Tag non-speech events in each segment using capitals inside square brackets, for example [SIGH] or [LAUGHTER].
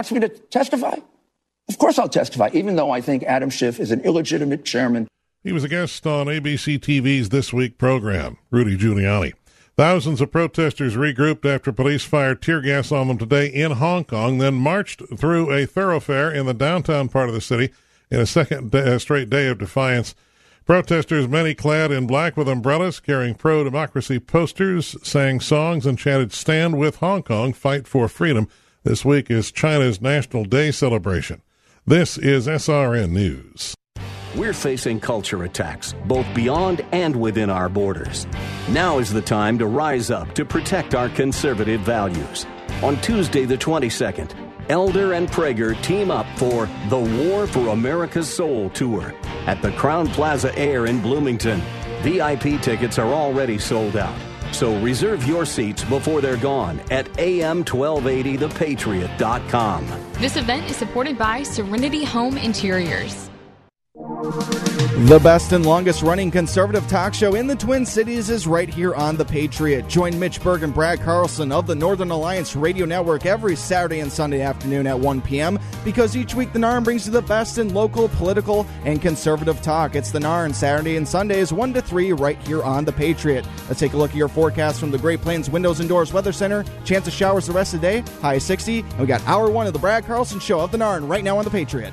Ask me to testify? Of course I'll testify, even though I think Adam Schiff is an illegitimate chairman. He was a guest on ABC TV's This Week program, Rudy Giuliani. Thousands of protesters regrouped after police fired tear gas on them today in Hong Kong, then marched through a thoroughfare in the downtown part of the city in a second day, straight day of defiance. Protesters, many clad in black with umbrellas, carrying pro democracy posters, sang songs, and chanted, Stand with Hong Kong, fight for freedom. This week is China's National Day celebration. This is SRN News. We're facing culture attacks, both beyond and within our borders. Now is the time to rise up to protect our conservative values. On Tuesday, the 22nd, Elder and Prager team up for the War for America's Soul tour at the Crowne Plaza Air in Bloomington. VIP tickets are already sold out. So reserve your seats before they're gone at am1280thepatriot.com. This event is supported by Serenity Home Interiors. The best and longest running conservative talk show in the Twin Cities is right here on The Patriot. Join Mitch Berg and Brad Carlson of the Northern Alliance Radio Network every Saturday and Sunday afternoon at 1 p.m. because each week the NARN brings you the best in local, political, and conservative talk. It's the NARN Saturday and Sundays 1 to 3 right here on The Patriot. Let's take a look at your forecast from the Great Plains Windows and Doors Weather Center. Chance of showers the rest of the day, high 60. And we got hour one of the Brad Carlson Show of the NARN right now on The Patriot.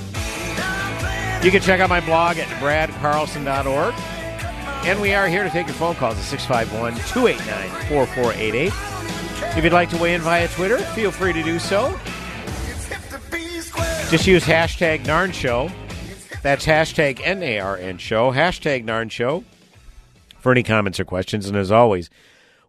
You can check out my blog at bradcarlson.org. And we are here to take your phone calls at 651 289 4488. If you'd like to weigh in via Twitter, feel free to do so. Just use hashtag NARN Show. That's hashtag N-A-R-N Show. Hashtag NARN Show for any comments or questions. And as always,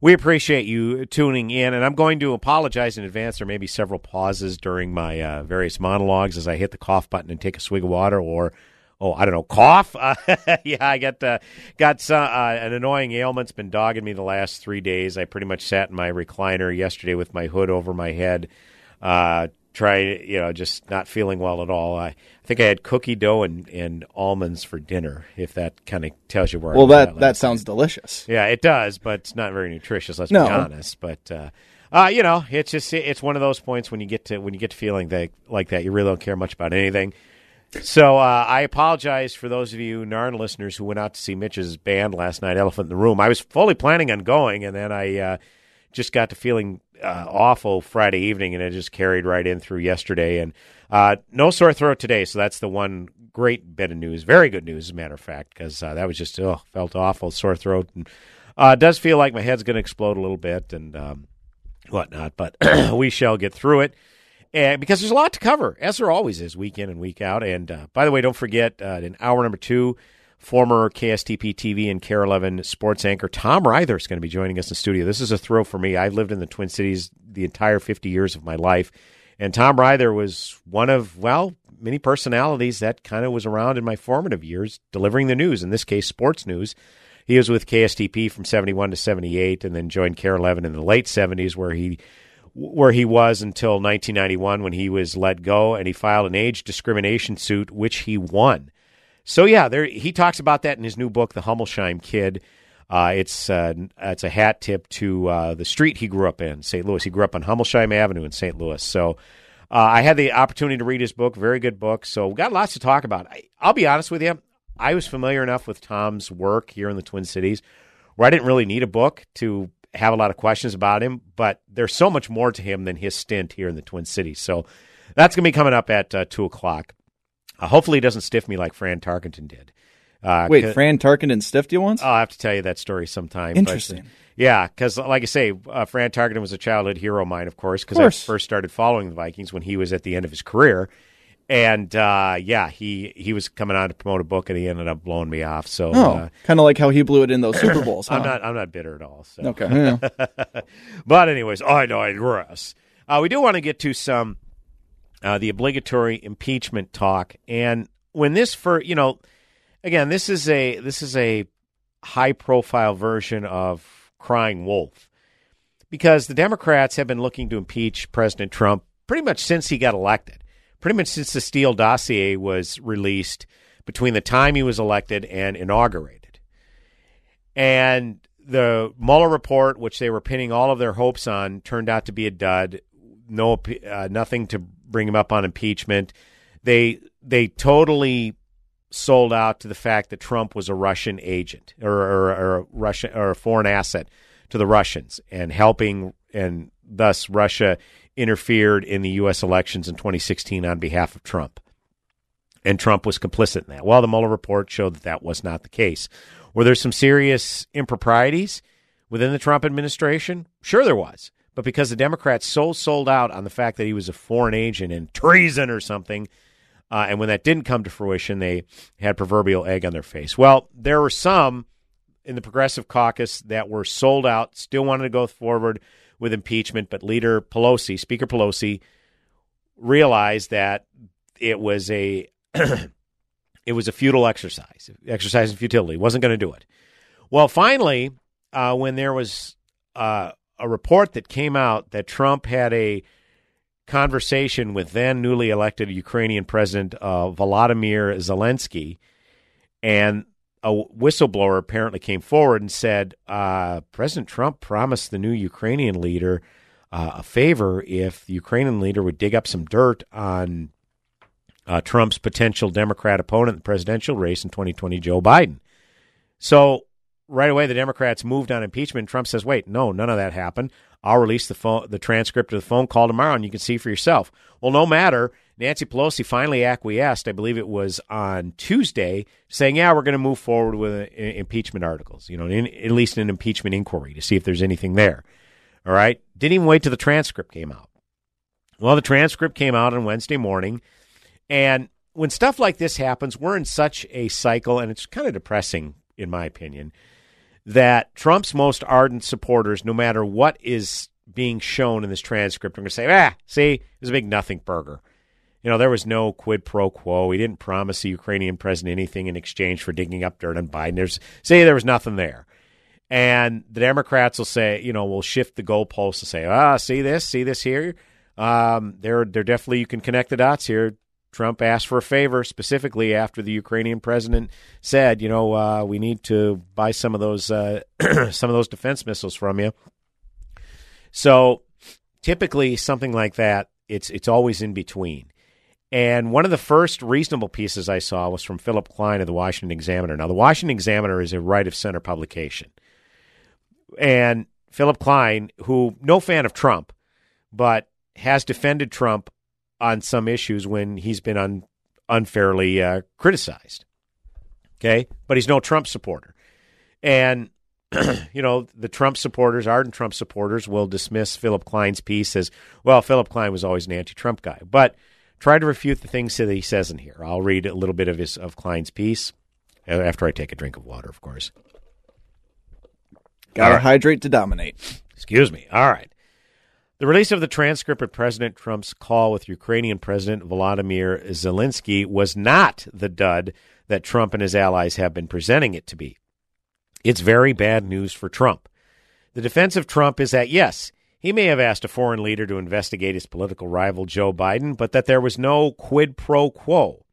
we appreciate you tuning in. And I'm going to apologize in advance. There may be several pauses during my uh, various monologues as I hit the cough button and take a swig of water or oh, I don't know, cough. Uh, [LAUGHS] yeah, I got uh, got some, uh, an annoying ailment's been dogging me the last three days. I pretty much sat in my recliner yesterday with my hood over my head, uh, trying, you know, just not feeling well at all. I, I think I had cookie dough and, and almonds for dinner. If that kind of tells you where. Well, I'm that at. that sounds delicious. Yeah, it does, but it's not very nutritious. Let's No. be honest. But uh, uh, you know, it's just it's one of those points when you get to when you get to feeling that like that, you really don't care much about anything. So uh, I apologize for those of you Narn listeners who went out to see Mitch's band last night, Elephant in the Room. I was fully planning on going, and then I uh, just got to feeling uh, awful Friday evening, and it just carried right in through yesterday. And uh, no sore throat today, so that's the one great bit of news. Very good news, as a matter of fact, because uh, that was just oh felt awful, sore throat, and uh, does feel like my head's going to explode a little bit and um, whatnot. But [CLEARS THROAT] we shall get through it. And because there's a lot to cover, as there always is, week in and week out. And uh, by the way, don't forget uh, in hour number two, former KSTP TV and KARE 11 sports anchor Tom Ryther is going to be joining us in studio. This is a thrill for me. I've lived in the Twin Cities the entire 50 years of my life, and Tom Ryther was one of well many personalities that kind of was around in my formative years, delivering the news. In this case, sports news. He was with KSTP from 71 to 78, and then joined KARE 11 in the late 70s, where he where he was until 1991 when he was let go and he filed an age discrimination suit which he won So yeah, there he talks about that in his new book, The Hummelsheim Kid. Uh, it's uh, it's a hat tip to uh, the street he grew up in, St. Louis. He grew up on Hummelsheim Avenue in St. Louis. So uh, I had the opportunity to read his book. Very good book. So we got lots to talk about. I, I'll be honest with you. I was familiar enough with Tom's work here in the Twin Cities where I didn't really need a book to have a lot of questions about him, but there's so much more to him than his stint here in the Twin Cities. So that's going to be coming up at uh, 2 o'clock. Uh, hopefully, he doesn't stiff me like Fran Tarkenton did. Uh, Wait, Fran Tarkenton stiffed you once? I'll have to tell you that story sometime. Interesting. But, yeah, because like I say, uh, Fran Tarkenton was a childhood hero of mine, of course, because I first started following the Vikings when he was at the end of his career. And uh, yeah, he he was coming on to promote a book, and he ended up blowing me off. So, oh, uh, kind of like how he blew it in those Super [COUGHS] Bowls. Huh? I'm not I'm not bitter at all. So. Okay. Yeah. [LAUGHS] but anyways, I digress. Uh, we do want to get to some uh, the obligatory impeachment talk, and when this for you know, again, this is a this is a high profile version of crying wolf because the Democrats have been looking to impeach President Trump pretty much since he got elected pretty much since the Steele dossier was released between the time he was elected and inaugurated. And the Mueller report, which they were pinning all of their hopes on, turned out to be a dud. No, uh, nothing to bring him up on impeachment. They they totally sold out to the fact that Trump was a Russian agent or, or, or a Russian or a foreign asset to the Russians and helping, and thus Russia interfered in the U.S. elections in 2016 on behalf of Trump. And Trump was complicit in that. Well, the Mueller report showed that that was not the case. Were there some serious improprieties within the Trump administration? Sure, there was. But because the Democrats so sold out on the fact that he was a foreign agent and treason or something, uh, and when that didn't come to fruition, they had proverbial egg on their face. Well, there were some in the Progressive Caucus that were sold out, still wanted to go forward with impeachment, but leader Pelosi, Speaker Pelosi, realized that it was a [CLEARS THROAT] it was a futile exercise, exercise in futility. wasn't going to do it. Well, finally, uh, when there was uh, a report that came out that Trump had a conversation with then newly elected Ukrainian President uh, Volodymyr Zelensky, and a whistleblower apparently came forward and said uh, President Trump promised the new Ukrainian leader uh, a favor if the Ukrainian leader would dig up some dirt on uh, Trump's potential Democrat opponent in the presidential race in 2020, Joe Biden. So right away, the Democrats moved on impeachment. Trump says, "Wait, no, none of that happened. I'll release the phone, the transcript of the phone call tomorrow, and you can see for yourself." Well, no matter. Nancy Pelosi finally acquiesced, I believe it was on Tuesday, saying, yeah, we're going to move forward with uh, impeachment articles, you know, in, at least an impeachment inquiry to see if there's anything there. All right. Didn't even wait till the transcript came out. Well, the transcript came out on Wednesday morning. And when stuff like this happens, we're in such a cycle, and it's kind of depressing, in my opinion, that Trump's most ardent supporters, no matter what is being shown in this transcript, are going to say, ah, see, it was a big nothing burger you know, there was no quid pro quo. He didn't promise the Ukrainian president anything in exchange for digging up dirt on Biden. There's say there was nothing there. And the Democrats will say, you know, we'll shift the goalposts and say, ah, see this, see this here. Um, there, there definitely you can connect the dots here. Trump asked for a favor specifically after the Ukrainian president said, you know, uh, we need to buy some of those uh, [CLEARS THROAT] some of those defense missiles from you. So typically, something like that, it's it's always in between. And one of the first reasonable pieces I saw was from Philip Klein of the Washington Examiner. Now, the Washington Examiner is a right of center publication. And Philip Klein, who, no fan of Trump, but has defended Trump on some issues when he's been un, unfairly uh, criticized. Okay. But he's no Trump supporter. And, [CLEARS THROAT] you know, the Trump supporters, ardent Trump supporters, will dismiss Philip Klein's piece as, well, Philip Klein was always an anti Trump guy. But try to refute the things that he says in here. I'll read a little bit of his of Klein's piece after I take a drink of water, of course. Got to right. hydrate to dominate. Excuse me. All right. The release of the transcript of President Trump's call with Ukrainian President Volodymyr Zelensky was not the dud that Trump and his allies have been presenting it to be. It's very bad news for Trump. The defense of Trump is that, yes, he may have asked a foreign leader to investigate his political rival Joe Biden, but that there was no quid pro quo.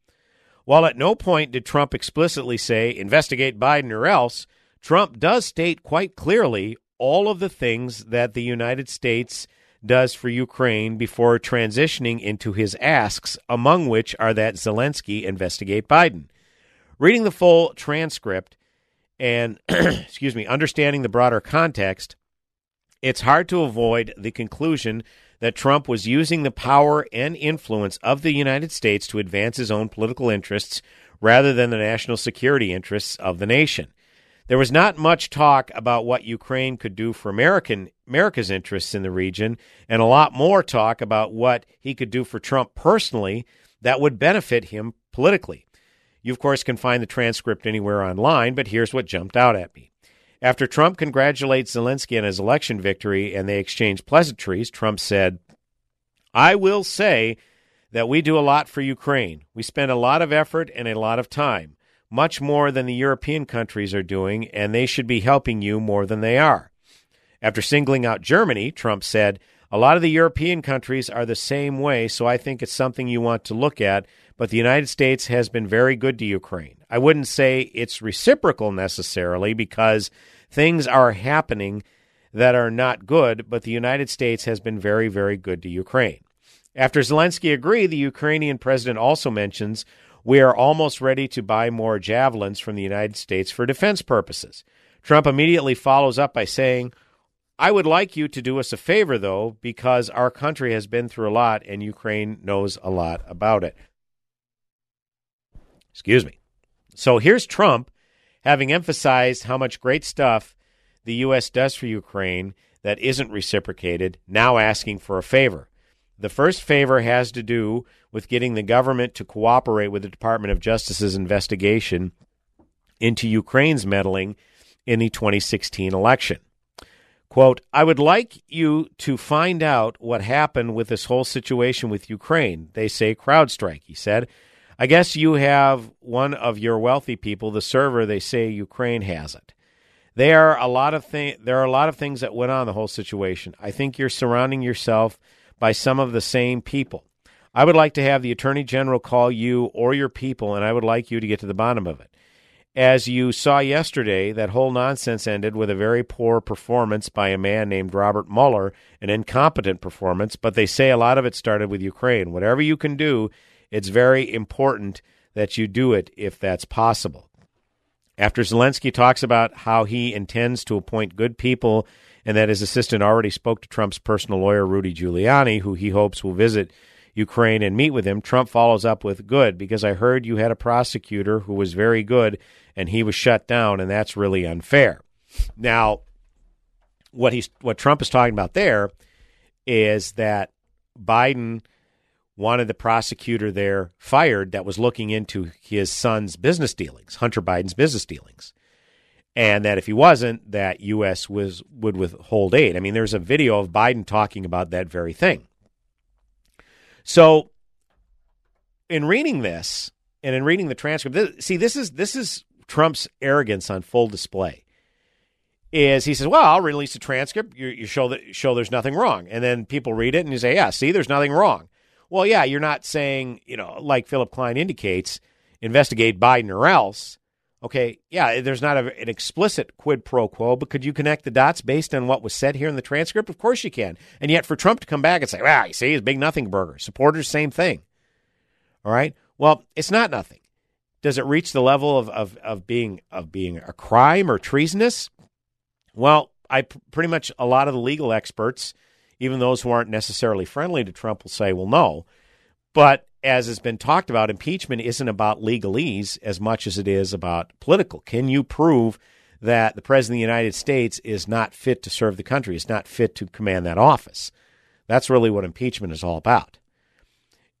While at no point did Trump explicitly say, investigate Biden or else, Trump does state quite clearly all of the things that the United States does for Ukraine before transitioning into his asks, among which are that Zelensky investigate Biden. Reading the full transcript and, [CLEARS THROAT] excuse me, understanding the broader context, it's hard to avoid the conclusion that Trump was using the power and influence of the United States to advance his own political interests rather than the national security interests of the nation. There was not much talk about what Ukraine could do for American America's interests in the region, and a lot more talk about what he could do for Trump personally that would benefit him politically. You, of course, can find the transcript anywhere online, but here's what jumped out at me. After Trump congratulates Zelensky on his election victory and they exchange pleasantries, Trump said, I will say that we do a lot for Ukraine. We spend a lot of effort and a lot of time much more than the European countries are doing, and they should be helping you more than they are. After singling out Germany, Trump said, A lot of the European countries are the same way, so I think it's something you want to look at, but the United States has been very good to Ukraine. I wouldn't say it's reciprocal necessarily because things are happening that are not good, but the United States has been very, very good to Ukraine. After Zelensky agreed, the Ukrainian president also mentions we are almost ready to buy more javelins from the United States for defense purposes. Trump immediately follows up by saying, I would like you to do us a favor, though, because our country has been through a lot and Ukraine knows a lot about it. Excuse me. So here's Trump having emphasized how much great stuff the U.S. does for Ukraine that isn't reciprocated, now asking for a favor. The first favor has to do with getting the government to cooperate with the Department of Justice's investigation into Ukraine's meddling in the 2016 election. Quote, I would like you to find out what happened with this whole situation with Ukraine. They say CrowdStrike, he said. I guess you have one of your wealthy people, the server, they say Ukraine has it. There are a lot of things there are a lot of things that went on the whole situation. I think you're surrounding yourself by some of the same people. I would like to have the Attorney General call you or your people, and I would like you to get to the bottom of it. As you saw yesterday, that whole nonsense ended with a very poor performance by a man named Robert Mueller, an incompetent performance, but they say a lot of it started with Ukraine. Whatever you can do, it's very important that you do it if that's possible. After Zelensky talks about how he intends to appoint good people and that his assistant already spoke to Trump's personal lawyer, Rudy Giuliani, who he hopes will visit Ukraine and meet with him. Trump follows up with, Good, because I heard you had a prosecutor who was very good and he was shut down, and that's really unfair. Now, what he's what Trump is talking about there is that Biden wanted the prosecutor there fired that was looking into his son's business dealings, Hunter Biden's business dealings and that if he wasn't, that U.S. was would withhold aid. I mean, there's a video of Biden talking about that very thing. So, in reading this and in reading the transcript, this, see, this is this is Trump's arrogance on full display. Is he says, "Well, I'll release the transcript. You, you show that show there's nothing wrong," and then people read it and you say, "Yeah, see, there's nothing wrong." Well, yeah, you're not saying, you know, like Philip Klein indicates, investigate Biden or else Okay, yeah, there's not a, an explicit quid pro quo, but could you connect the dots based on what was said here in the transcript? Of course you can. And yet for Trump to come back and say, well, you see, it's big nothing burger. Supporters, same thing. All right. Well, it's not nothing. Does it reach the level of, of, of being of being a crime or treasonous? Well, I pretty much a lot of the legal experts, even those who aren't necessarily friendly to Trump, will say, well, no. But as has been talked about, impeachment isn't about legalese as much as it is about political. Can you prove that the President of the United States is not fit to serve the country, is not fit to command that office? That's really what impeachment is all about.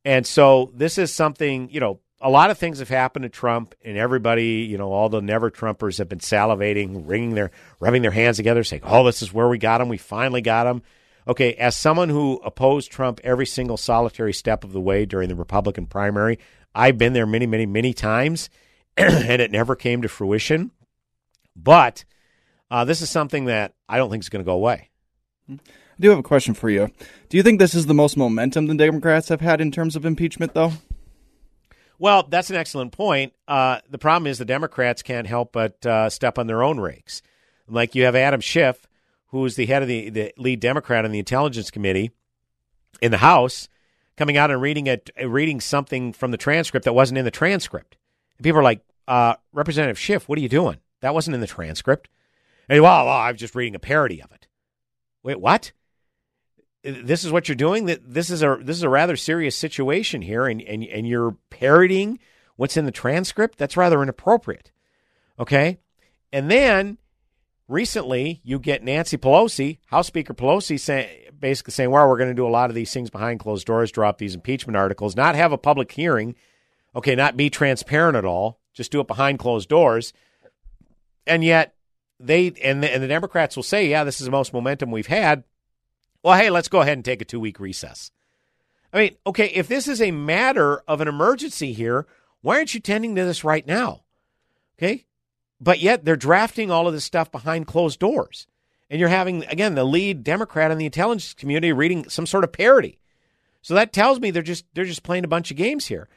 And so this is something, you know, a lot of things have happened to Trump, and everybody, you know, all the never Trumpers have been salivating, wringing their, rubbing their hands together, saying, "Oh, this is where we got him. We finally got him." Okay, as someone who opposed Trump every single solitary step of the way during the Republican primary, I've been there many, many, many times, [CLEARS THROAT] and it never came to fruition. But uh, this is something that I don't think is going to go away. I do have a question for you. Do you think this is the most momentum the Democrats have had in terms of impeachment, though? Well, that's an excellent point. Uh, the problem is the Democrats can't help but uh, step on their own rakes. Like you have Adam Schiff, who's the head of the, the lead Democrat on the Intelligence Committee in the House, coming out and reading it, reading something from the transcript that wasn't in the transcript. And people are like, uh, Representative Schiff, what are you doing? That wasn't in the transcript. And well, well, I'm just reading a parody of it. Wait, what? this is what you're doing. This is a this is a rather serious situation here, and and and you're parodying what's in the transcript. That's rather inappropriate. Okay, and then recently you get Nancy Pelosi, House Speaker Pelosi, saying basically saying, "Well, we're going to do a lot of these things behind closed doors, drop these impeachment articles, not have a public hearing, okay, not be transparent at all, just do it behind closed doors." And yet they and the, and the Democrats will say, "Yeah, this is the most momentum we've had." Well, hey, let's go ahead and take a two week recess. I mean, okay, if this is a matter of an emergency here, why aren't you tending to this right now? Okay. But yet they're drafting all of this stuff behind closed doors. And you're having, again, the lead Democrat in the intelligence community reading some sort of parody. So that tells me they're just they're just playing a bunch of games here.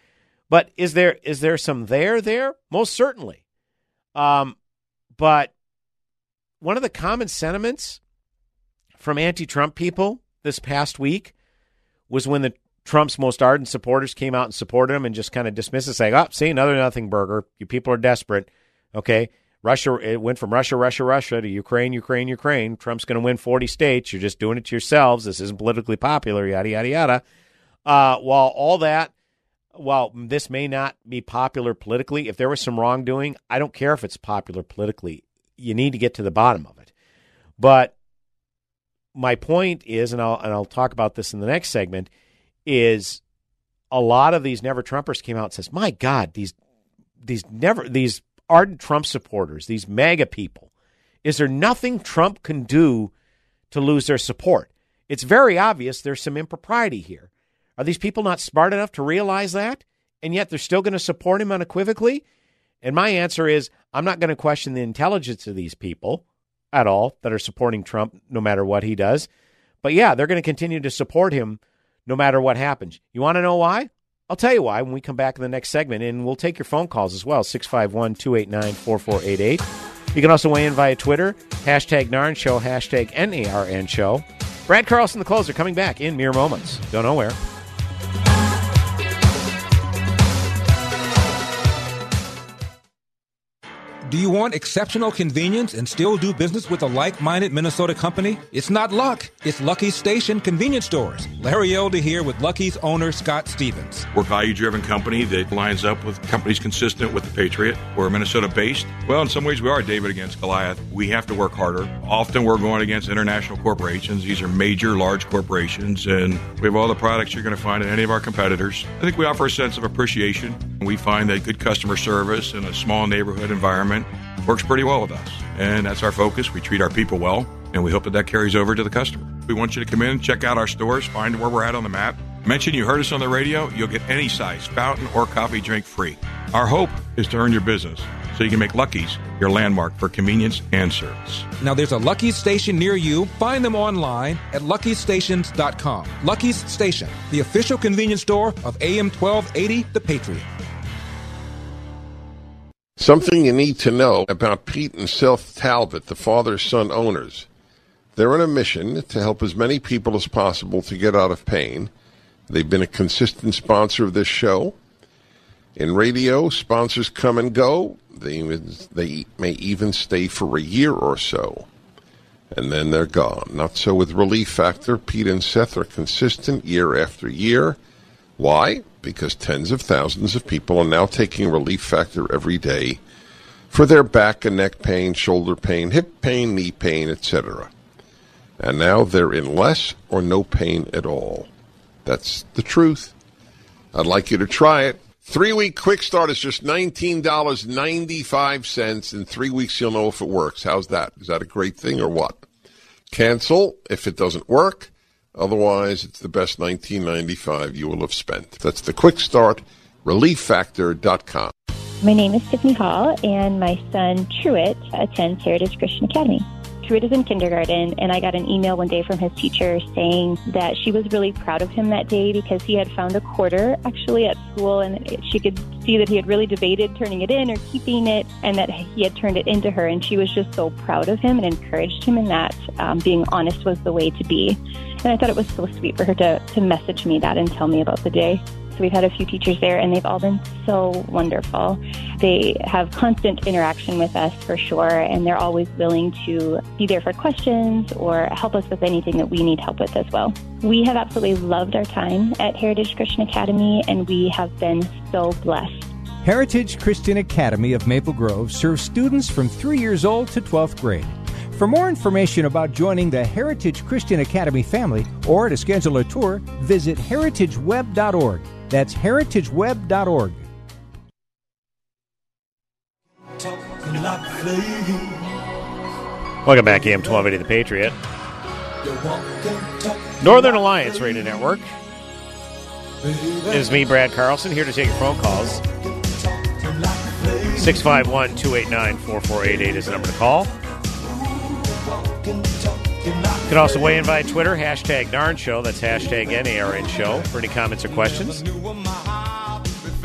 But is there is there some there there? Most certainly. Um, but one of the common sentiments from anti Trump people this past week was when the Trump's most ardent supporters came out and supported him and just kind of dismissed it, saying, Oh, see, another nothing burger. You people are desperate. Okay. Russia, it went from Russia, Russia, Russia to Ukraine, Ukraine, Ukraine. Trump's going to win 40 states. You're just doing it to yourselves. This isn't politically popular, yada, yada, yada. Uh, while all that, while this may not be popular politically, if there was some wrongdoing, I don't care if it's popular politically. You need to get to the bottom of it. But my point is, and I'll and I'll talk about this in the next segment, is a lot of these never Trumpers came out and says, "My God, these these never these ardent Trump supporters, these MAGA people, is there nothing Trump can do to lose their support? It's very obvious there's some impropriety here. Are these people not smart enough to realize that, and yet they're still going to support him unequivocally?" And my answer is, I'm not going to question the intelligence of these people at all that are supporting Trump no matter what he does. But yeah, they're going to continue to support him no matter what happens. You want to know why? I'll tell you why when we come back in the next segment, and we'll take your phone calls as well 651 289 4488. You can also weigh in via Twitter, hashtag NARN Show, hashtag NARN Show. Brad Carlson, the closer, coming back in mere moments. Don't know where. Do you want exceptional convenience and still do business with a like minded Minnesota company? It's not luck, it's Lucky's Station Convenience Stores. Larry Elder here with Lucky's owner, Scott Stevens. We're a value driven company that lines up with companies consistent with the Patriot. We're Minnesota based. Well, in some ways, we are David against Goliath. We have to work harder. Often we're going against international corporations. These are major, large corporations, and we have all the products you're going to find in any of our competitors. I think we offer a sense of appreciation. We find that good customer service in a small neighborhood environment works pretty well with us. And that's our focus. We treat our people well, and we hope that that carries over to the customer. We want you to come in, check out our stores, find where we're at on the map. Mention you heard us on the radio, you'll get any size fountain or coffee drink free. Our hope is to earn your business so you can make Lucky's your landmark for convenience and service. Now, there's a Lucky's station near you. Find them online at luckystations.com. Lucky's Station, the official convenience store of AM 1280, The Patriot. Something you need to know about Pete and Seth Talbot, the father son owners. They're on a mission to help as many people as possible to get out of pain. They've been a consistent sponsor of this show. In radio, sponsors come and go. They, they may even stay for a year or so, and then they're gone. Not so with Relief Factor. Pete and Seth are consistent year after year. Why? because tens of thousands of people are now taking Relief Factor every day for their back and neck pain, shoulder pain, hip pain, knee pain, etc. And now they're in less or no pain at all. That's the truth. I'd like you to try it. Three week quick start is just $19.95. In three weeks, you'll know if it works. How's that? Is that a great thing or what? Cancel if it doesn't work. Otherwise, it's the best 1995 you will have spent. That's the quick start, relieffactor.com. My name is Tiffany Hall, and my son Truett attends Heritage Christian Academy. Truett is in kindergarten, and I got an email one day from his teacher saying that she was really proud of him that day because he had found a quarter actually at school, and she could see that he had really debated turning it in or keeping it, and that he had turned it into her. And she was just so proud of him and encouraged him in that um, being honest was the way to be. And I thought it was so sweet for her to, to message me that and tell me about the day. So we've had a few teachers there, and they've all been so wonderful. They have constant interaction with us for sure, and they're always willing to be there for questions or help us with anything that we need help with as well. We have absolutely loved our time at Heritage Christian Academy, and we have been so blessed. Heritage Christian Academy of Maple Grove serves students from 3 years old to 12th grade. For more information about joining the Heritage Christian Academy family or to schedule a tour, visit heritageweb.org. That's heritageweb.org. Welcome back, AM 1280 The Patriot. Northern Alliance Radio Network. It is me, Brad Carlson, here to take your phone calls. 651 289 4488 is the number to call. You can also weigh in via Twitter, hashtag Narn Show. That's hashtag NARN Show for any comments or questions.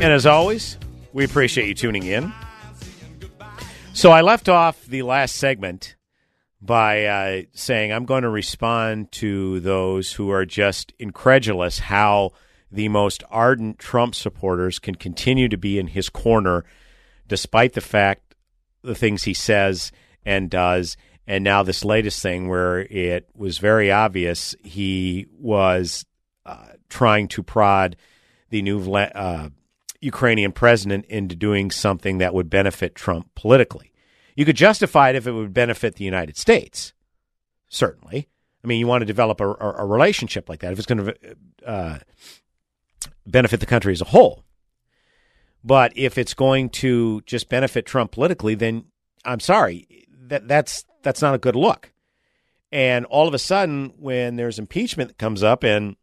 And as always, we appreciate you tuning in. So I left off the last segment by uh, saying I'm going to respond to those who are just incredulous how the most ardent Trump supporters can continue to be in his corner despite the fact the things he says and does and now this latest thing where it was very obvious he was uh, trying to prod the new uh, Ukrainian president into doing something that would benefit Trump politically. You could justify it if it would benefit the United States, certainly. I mean, you want to develop a, a relationship like that if it's going to uh, benefit the country as a whole. But if it's going to just benefit Trump politically, then I'm sorry, that that's that's not a good look. And all of a sudden, when there's impeachment that comes up, and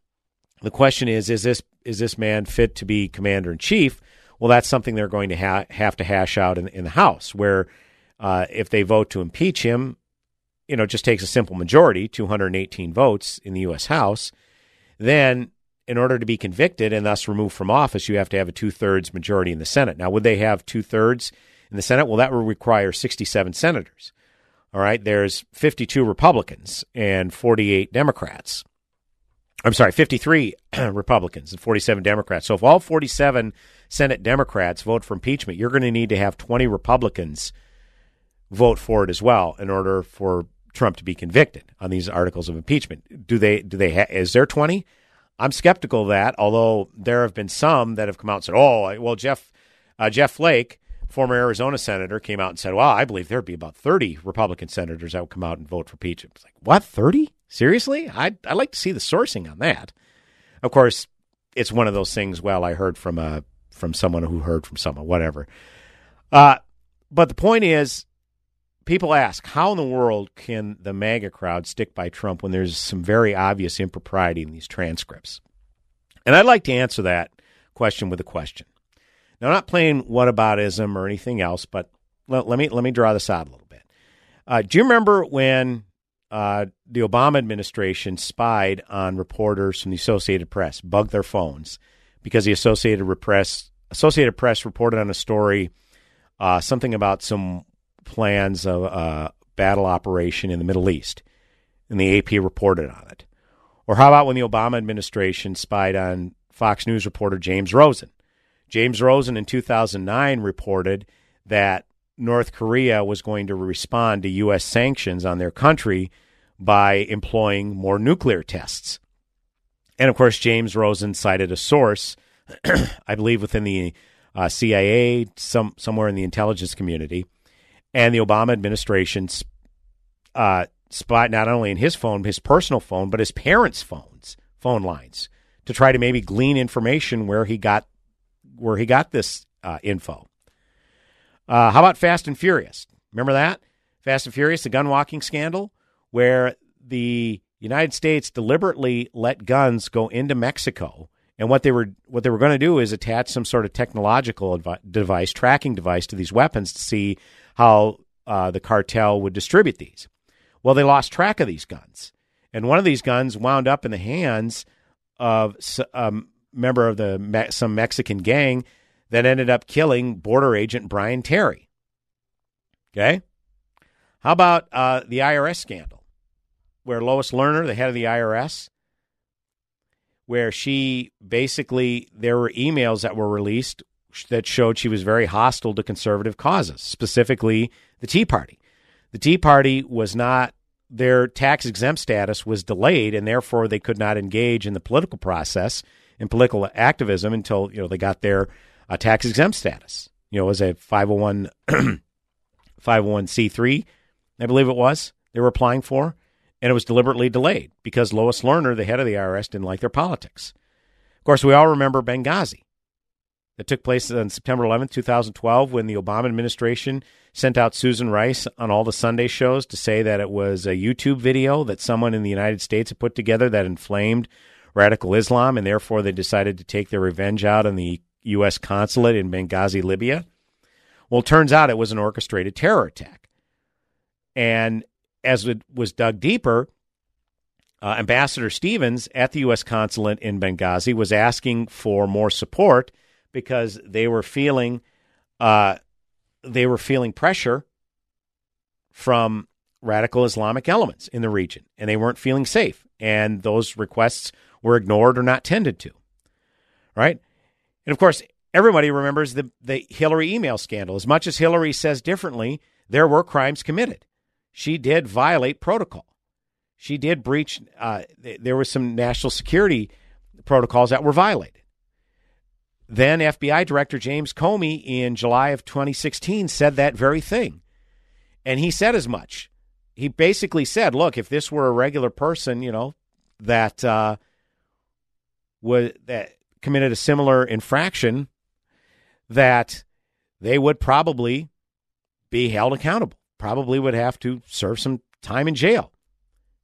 the question is, is this is this man fit to be commander in chief? Well, that's something they're going to ha- have to hash out in, in the House, where uh, if they vote to impeach him, you know, it just takes a simple majority, 218 votes in the U.S. House. Then, in order to be convicted and thus removed from office, you have to have a two thirds majority in the Senate. Now, would they have two thirds in the Senate? Well, that would require 67 senators. All right, there's 52 Republicans and 48 Democrats. I'm sorry, 53 [CLEARS THROAT] Republicans and 47 Democrats. So if all 47 Senate Democrats vote for impeachment, you're going to need to have 20 Republicans vote for it as well in order for Trump to be convicted on these articles of impeachment. Do they? Do they? Ha- is there twenty? I'm skeptical of that. Although there have been some that have come out and said, "Oh, well, Jeff uh, Jeff Flake, former Arizona senator, came out and said, well, I believe there'd be about 30 Republican senators that would come out and vote for impeachment." It's like, what? 30? Seriously? I'd I'd like to see the sourcing on that. Of course, it's one of those things. Well, I heard from a from someone who heard from someone, whatever. Uh, but the point is, people ask, how in the world can the MAGA crowd stick by Trump when there's some very obvious impropriety in these transcripts? And I'd like to answer that question with a question. Now, not playing whataboutism or anything else, but let, let me let me draw this out a little bit. Uh, do you remember when uh, the Obama administration spied on reporters from the Associated Press, bugged their phones because the Associated Press Associated Press reported on a story, uh, something about some plans of a battle operation in the Middle East, and the AP reported on it. Or how about when the Obama administration spied on Fox News reporter James Rosen? James Rosen in 2009 reported that North Korea was going to respond to U.S. sanctions on their country by employing more nuclear tests. And of course, James Rosen cited a source, [CLEARS THROAT] I believe within the uh, CIA, some somewhere in the intelligence community, and the Obama administration uh, spied not only in his phone, his personal phone, but his parents' phones, phone lines, to try to maybe glean information where he got where he got this uh, info. Uh, how about Fast and Furious? Remember that Fast and Furious, the gun walking scandal, where the United States deliberately let guns go into Mexico. And what they were what they were going to do is attach some sort of technological device, tracking device, to these weapons to see how uh, the cartel would distribute these. Well, they lost track of these guns, and one of these guns wound up in the hands of a member of the some Mexican gang that ended up killing border agent Brian Terry. Okay, how about uh, the IRS scandal, where Lois Lerner, the head of the IRS, where she basically there were emails that were released that showed she was very hostile to conservative causes, specifically the Tea Party. The Tea Party was not their tax exempt status was delayed, and therefore they could not engage in the political process in political activism until you know they got their uh, tax exempt status. You know, as a 501 501c3, [CLEARS THROAT] I believe it was they were applying for and it was deliberately delayed because Lois Lerner, the head of the IRS, didn't like their politics. Of course, we all remember Benghazi that took place on September 11, 2012, when the Obama administration sent out Susan Rice on all the Sunday shows to say that it was a YouTube video that someone in the United States had put together that inflamed radical Islam, and therefore they decided to take their revenge out on the U.S. consulate in Benghazi, Libya. Well, turns out it was an orchestrated terror attack. And as it was dug deeper, uh, Ambassador Stevens at the U.S. consulate in Benghazi was asking for more support because they were feeling uh, they were feeling pressure from radical Islamic elements in the region, and they weren't feeling safe. And those requests were ignored or not tended to. Right, and of course, everybody remembers the the Hillary email scandal. As much as Hillary says differently, there were crimes committed she did violate protocol. She did breach. Uh, there was some national security protocols that were violated. Then FBI Director James Comey in July of 2016 said that very thing, and he said as much. He basically said, "Look, if this were a regular person, you know, that uh, was that committed a similar infraction, that they would probably be held accountable." probably would have to serve some time in jail.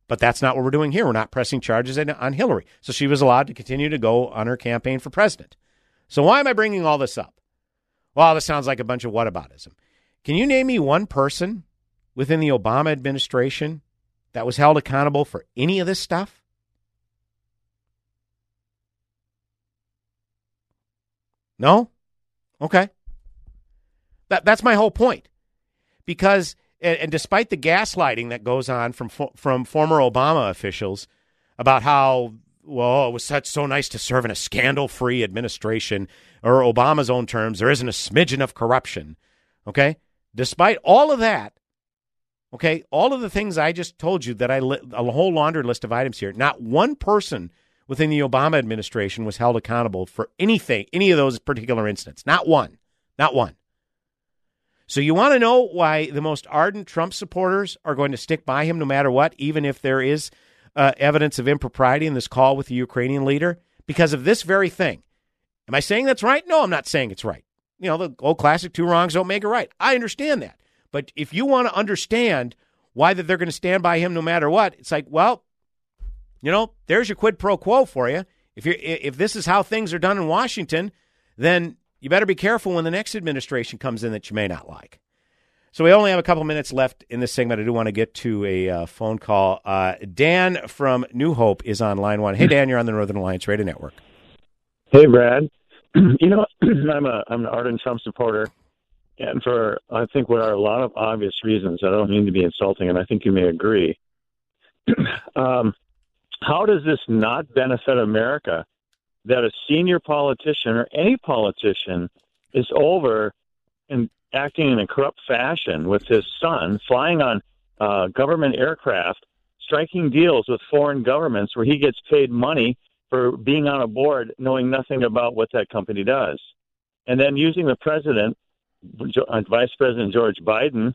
But that's not what we're doing here. We're not pressing charges on Hillary. So she was allowed to continue to go on her campaign for president. So why am I bringing all this up? Well, this sounds like a bunch of whataboutism. Can you name me one person within the Obama administration that was held accountable for any of this stuff? No? Okay. That, that's my whole point. Because and, and despite the gaslighting that goes on from from former Obama officials about how well, it was such so nice to serve in a scandal-free administration, or Obama's own terms, there isn't a smidgen of corruption. Okay, despite all of that, okay, all of the things I just told you that I li- a whole laundry list of items here, not one person within the Obama administration was held accountable for anything, any of those particular incidents. Not one, not one. So you want to know why the most ardent Trump supporters are going to stick by him no matter what, even if there is uh, evidence of impropriety in this call with the Ukrainian leader? Because of this very thing. Am I saying that's right? No, I'm not saying it's right. You know, the old classic two wrongs don't make a right. I understand that. But if you want to understand why that they're going to stand by him no matter what, it's like, well, you know, there's your quid pro quo for you. If you if this is how things are done in Washington, then you better be careful when the next administration comes in that you may not like. So we only have a couple minutes left in this segment. I do want to get to a uh, phone call. Uh, Dan from New Hope is on line one. Hey, Dan, you're on the Northern Alliance Radio Network. Hey, Brad. [CLEARS THROAT] you know, [CLEARS THROAT] I'm a I'm an ardent Trump supporter, and for I think what are a lot of obvious reasons. I don't mean to be insulting, and I think you may agree. [CLEARS THROAT] um, how does this not benefit America that a senior politician or any politician is over and acting in a corrupt fashion with his son, flying on uh, government aircraft, striking deals with foreign governments where he gets paid money for being on a board knowing nothing about what that company does. And then using the president, uh, Vice President George Biden,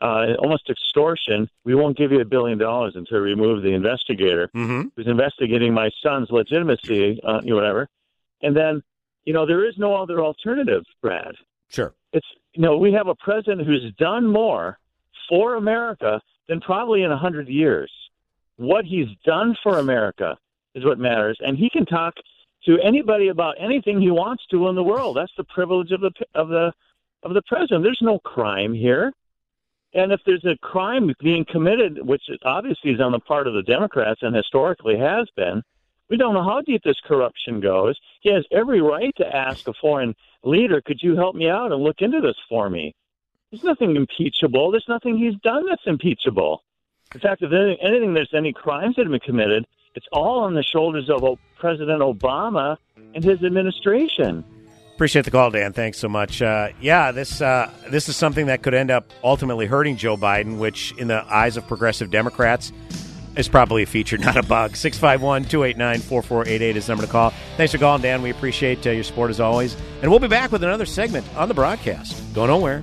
uh, almost extortion. We won't give you a billion dollars until we remove the investigator mm-hmm. who's investigating my son's legitimacy, uh, you know, whatever. And then, you know, there is no other alternative, Brad. Sure. It's you know we have a president who's done more for America than probably in a hundred years. What he's done for America is what matters, and he can talk to anybody about anything he wants to in the world. That's the privilege of the of the of the president. There's no crime here. And if there's a crime being committed, which obviously is on the part of the Democrats and historically has been, we don't know how deep this corruption goes. He has every right to ask a foreign leader, could you help me out and look into this for me? There's nothing impeachable. There's nothing he's done that's impeachable. In fact, if anything, there's any crimes that have been committed, it's all on the shoulders of President Obama and his administration. Appreciate the call, Dan. Thanks so much. Uh, yeah, this uh, this is something that could end up ultimately hurting Joe Biden, which, in the eyes of progressive Democrats, is probably a feature, [LAUGHS] not a bug. 651 289 4488 is the number to call. Thanks for calling, Dan. We appreciate uh, your support as always. And we'll be back with another segment on the broadcast. Go nowhere.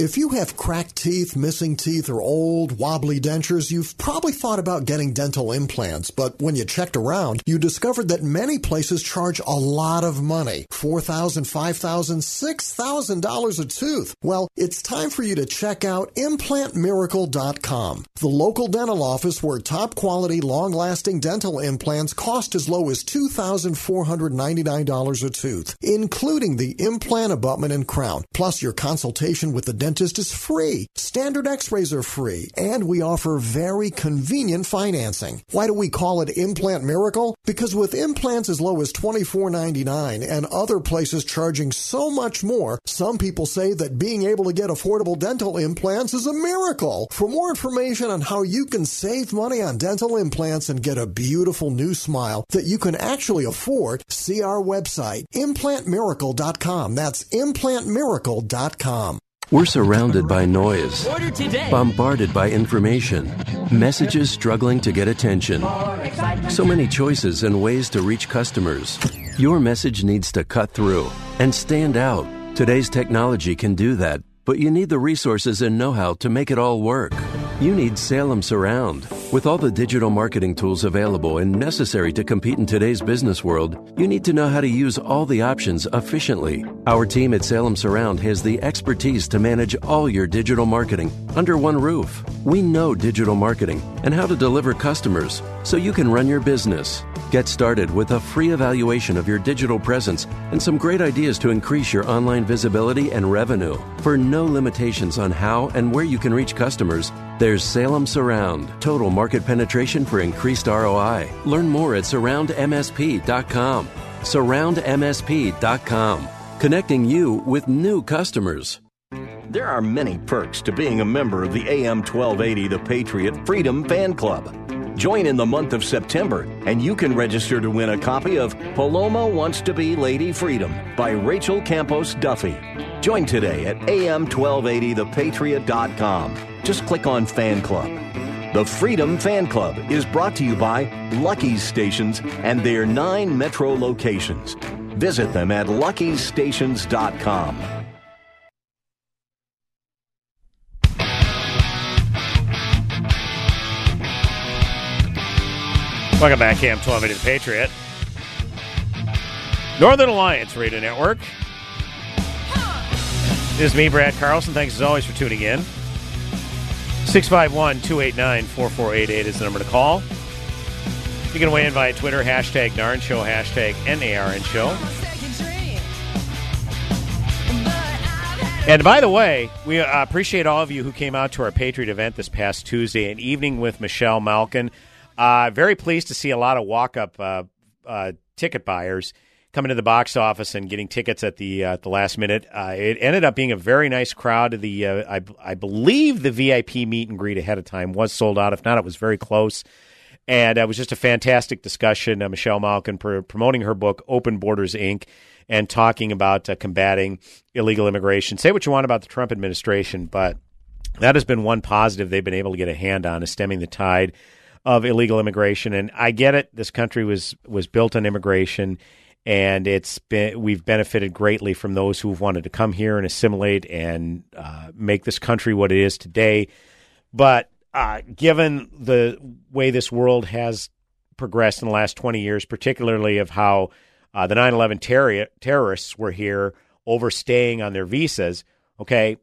If you have cracked teeth, missing teeth, or old, wobbly dentures, you've probably thought about getting dental implants, but when you checked around, you discovered that many places charge a lot of money. $4,000, $5,000, $6,000 a tooth. Well, it's time for you to check out implantmiracle.com, the local dental office where top quality, long lasting dental implants cost as low as $2,499 a tooth, including the implant abutment and crown, plus your consultation with the dentist is free. Standard x-rays are free. And we offer very convenient financing. Why do we call it Implant Miracle? Because with implants as low as $24.99 and other places charging so much more, some people say that being able to get affordable dental implants is a miracle. For more information on how you can save money on dental implants and get a beautiful new smile that you can actually afford, see our website, implantmiracle.com. That's implantmiracle.com. We're surrounded by noise, bombarded by information, messages struggling to get attention. So many choices and ways to reach customers. Your message needs to cut through and stand out. Today's technology can do that, but you need the resources and know how to make it all work. You need Salem Surround. With all the digital marketing tools available and necessary to compete in today's business world, you need to know how to use all the options efficiently. Our team at Salem Surround has the expertise to manage all your digital marketing under one roof. We know digital marketing and how to deliver customers so you can run your business. Get started with a free evaluation of your digital presence and some great ideas to increase your online visibility and revenue. For no limitations on how and where you can reach customers, there's Salem Surround, total market penetration for increased ROI. Learn more at surroundmsp.com. Surroundmsp.com, connecting you with new customers. There are many perks to being a member of the AM 1280 The Patriot Freedom Fan Club. Join in the month of September, and you can register to win a copy of Paloma Wants to Be Lady Freedom by Rachel Campos Duffy. Join today at am1280thepatriot.com. Just click on Fan Club. The Freedom Fan Club is brought to you by Lucky's Stations and their nine metro locations. Visit them at luckystations.com. Welcome back, Cam 1280 The Patriot. Northern Alliance Radio Network. This is me, Brad Carlson. Thanks as always for tuning in. 651 289 4488 is the number to call. You can weigh in via Twitter, hashtag NARN Show, hashtag NARN Show. And by the way, we uh, appreciate all of you who came out to our Patriot event this past Tuesday, an evening with Michelle Malkin. Uh, very pleased to see a lot of walk up uh, uh, ticket buyers coming to the box office and getting tickets at the uh, the last minute. Uh, it ended up being a very nice crowd. The uh, I, I believe the VIP meet and greet ahead of time was sold out. If not, it was very close. And it was just a fantastic discussion. Michelle Malkin pr- promoting her book, Open Borders Inc., and talking about combating illegal immigration. Say what you want about the Trump administration, but that has been one positive they've been able to get a hand on, is stemming the tide of illegal immigration. And I get it. This country was was built on immigration, and it's been we've benefited greatly from those who've wanted to come here and assimilate and uh, make this country what it is today. But uh, given the way this world has progressed in the last 20 years, particularly of how uh, the 9 11 terror- terrorists were here overstaying on their visas, okay,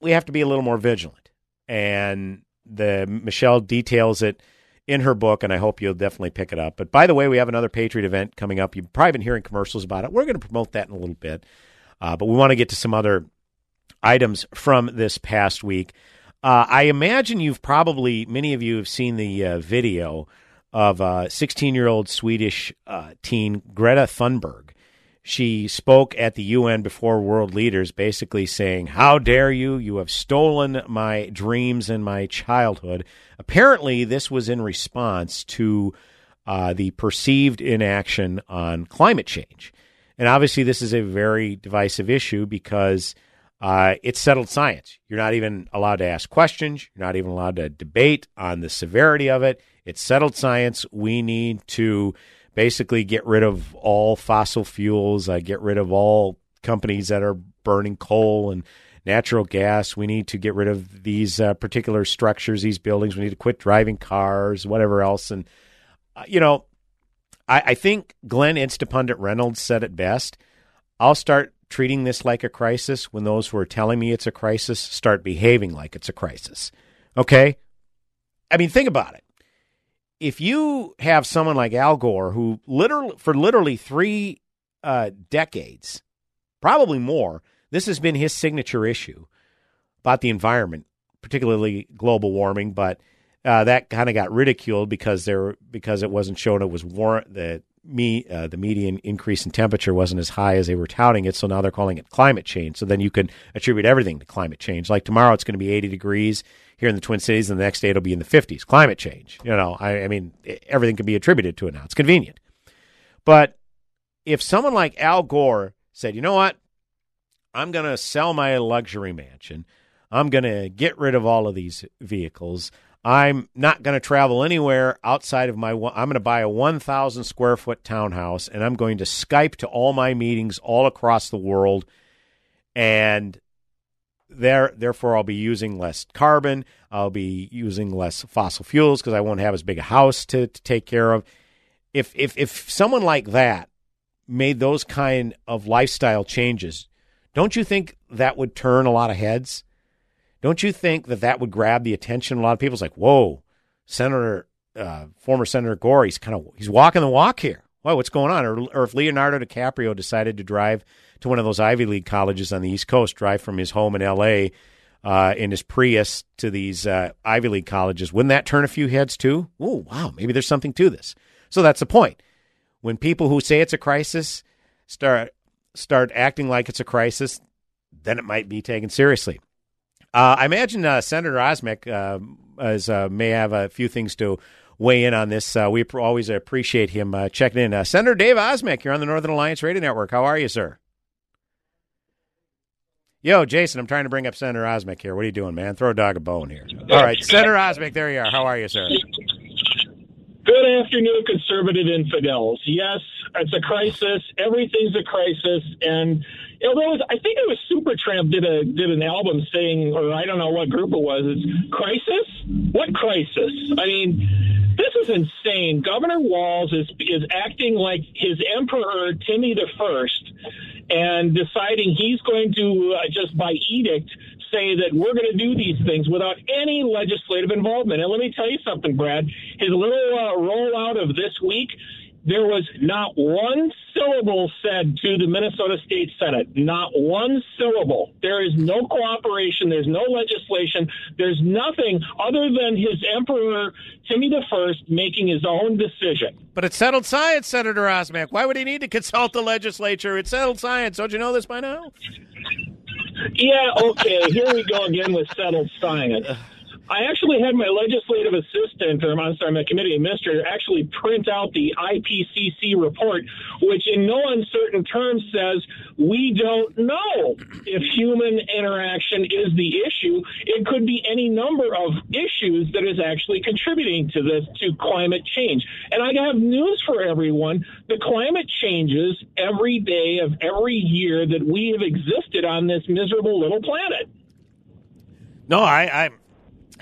we have to be a little more vigilant. And the Michelle details it in her book, and I hope you'll definitely pick it up. But by the way, we have another Patriot event coming up. You've probably been hearing commercials about it. We're going to promote that in a little bit. Uh, but we want to get to some other items from this past week. Uh, I imagine you've probably, many of you have seen the uh, video of 16 year old Swedish uh, teen Greta Thunberg. She spoke at the UN before world leaders, basically saying, How dare you? You have stolen my dreams and my childhood. Apparently, this was in response to uh, the perceived inaction on climate change. And obviously, this is a very divisive issue because uh, it's settled science. You're not even allowed to ask questions. You're not even allowed to debate on the severity of it. It's settled science. We need to basically get rid of all fossil fuels, uh, get rid of all companies that are burning coal and natural gas. We need to get rid of these uh, particular structures, these buildings. We need to quit driving cars, whatever else. And, uh, you know, I, I think Glenn Instapundit Reynolds said it best. I'll start treating this like a crisis when those who are telling me it's a crisis start behaving like it's a crisis. Okay? I mean, think about it if you have someone like Al Gore, who literally for literally three uh, decades, probably more, this has been his signature issue about the environment, particularly global warming. But uh, that kind of got ridiculed because there because it wasn't shown it was warrant the me uh, the median increase in temperature wasn't as high as they were touting it. So now they're calling it climate change. So then you can attribute everything to climate change. Like tomorrow, it's going to be 80 degrees here in the Twin Cities, and the next day it'll be in the 50s. Climate change. You know, I, I mean, everything can be attributed to it now. It's convenient. But if someone like Al Gore said, you know what, I'm going to sell my luxury mansion, I'm going to get rid of all of these vehicles. I'm not going to travel anywhere outside of my. I'm going to buy a 1,000 square foot townhouse, and I'm going to Skype to all my meetings all across the world, and there, therefore, I'll be using less carbon. I'll be using less fossil fuels because I won't have as big a house to, to take care of. If if if someone like that made those kind of lifestyle changes, don't you think that would turn a lot of heads? Don't you think that that would grab the attention? A lot of people's like, "Whoa, Senator, uh, former Senator Gore, he's kind of he's walking the walk here. Whoa, what's going on?" Or, or if Leonardo DiCaprio decided to drive to one of those Ivy League colleges on the East Coast, drive from his home in L.A. Uh, in his Prius to these uh, Ivy League colleges. Wouldn't that turn a few heads too? Oh, wow, maybe there's something to this. So that's the point. When people who say it's a crisis start start acting like it's a crisis, then it might be taken seriously. Uh, I imagine uh, Senator Osmek is, uh, may have a few things to weigh in on this. Uh, we always appreciate him checking in. Senator Dave Osmek, you're on the Northern Alliance Radio Network. How are you, sir? Yo, Jason, I'm trying to bring up Senator Osmek here. What are you doing, man? Throw a dog a bone here. All right, Senator Osmek, there you are. How are you, sir? Good afternoon, conservative infidels. Yes, it's a crisis. Everything's a crisis, and you was. I think it was Supertramp did a did an album saying, or I don't know what group it was. It's crisis. What crisis? I mean, this is insane. Governor Walz is is acting like his emperor Timmy the First and deciding he's going to uh, just by edict say that we're going to do these things without any legislative involvement. And let me tell you something, Brad. His little uh, rollout of this week there was not one syllable said to the Minnesota State Senate. Not one syllable. There is no cooperation. There's no legislation. There's nothing other than his emperor, Timmy the First, making his own decision. But it's settled science, Senator Osmek. Why would he need to consult the legislature? It's settled science. Don't you know this by now? Yeah, okay. Here we go again with settled science. I actually had my legislative assistant, or I'm sorry, my committee administrator, actually print out the IPCC report, which in no uncertain terms says we don't know if human interaction is the issue. It could be any number of issues that is actually contributing to this, to climate change. And I have news for everyone. The climate changes every day of every year that we have existed on this miserable little planet. No, I, I'm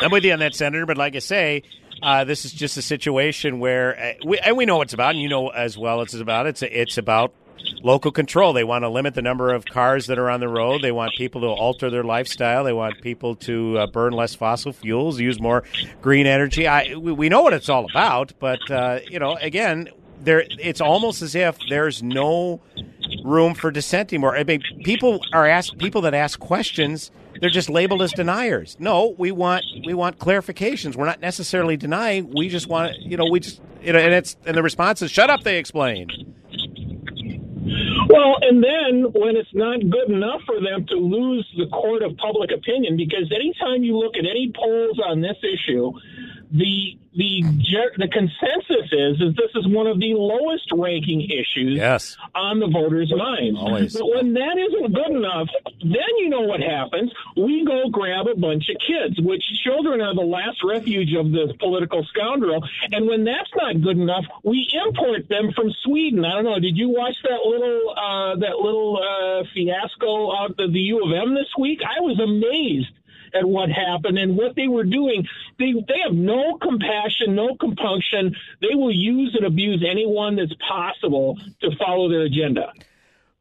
I'm with you on that, Senator. But like I say, uh, this is just a situation where uh, we, and we know what it's about, and you know as well it's about. It's it's about local control. They want to limit the number of cars that are on the road. They want people to alter their lifestyle. They want people to uh, burn less fossil fuels, use more green energy. I we, we know what it's all about, but uh, you know, again, there it's almost as if there's no room for dissent anymore. I mean, people are asked people that ask questions. They're just labeled as deniers. No, we want we want clarifications. We're not necessarily denying. We just want you know we just you know and it's and the response is shut up. They explain. Well, and then when it's not good enough for them to lose the court of public opinion, because anytime you look at any polls on this issue, the the the consensus is is this is one of the lowest ranking issues yes. on the voters' minds. Always. But when that isn't good enough, then you know what happens. We go grab a bunch of kids, which children are the last refuge of the political scoundrel. And when that's not good enough, we import them from Sweden. I don't know. Did you watch that little uh, that little uh, fiasco out of the U of M this week? I was amazed at what happened and what they were doing. They they have no compassion, no compunction. They will use and abuse anyone that's possible to follow their agenda.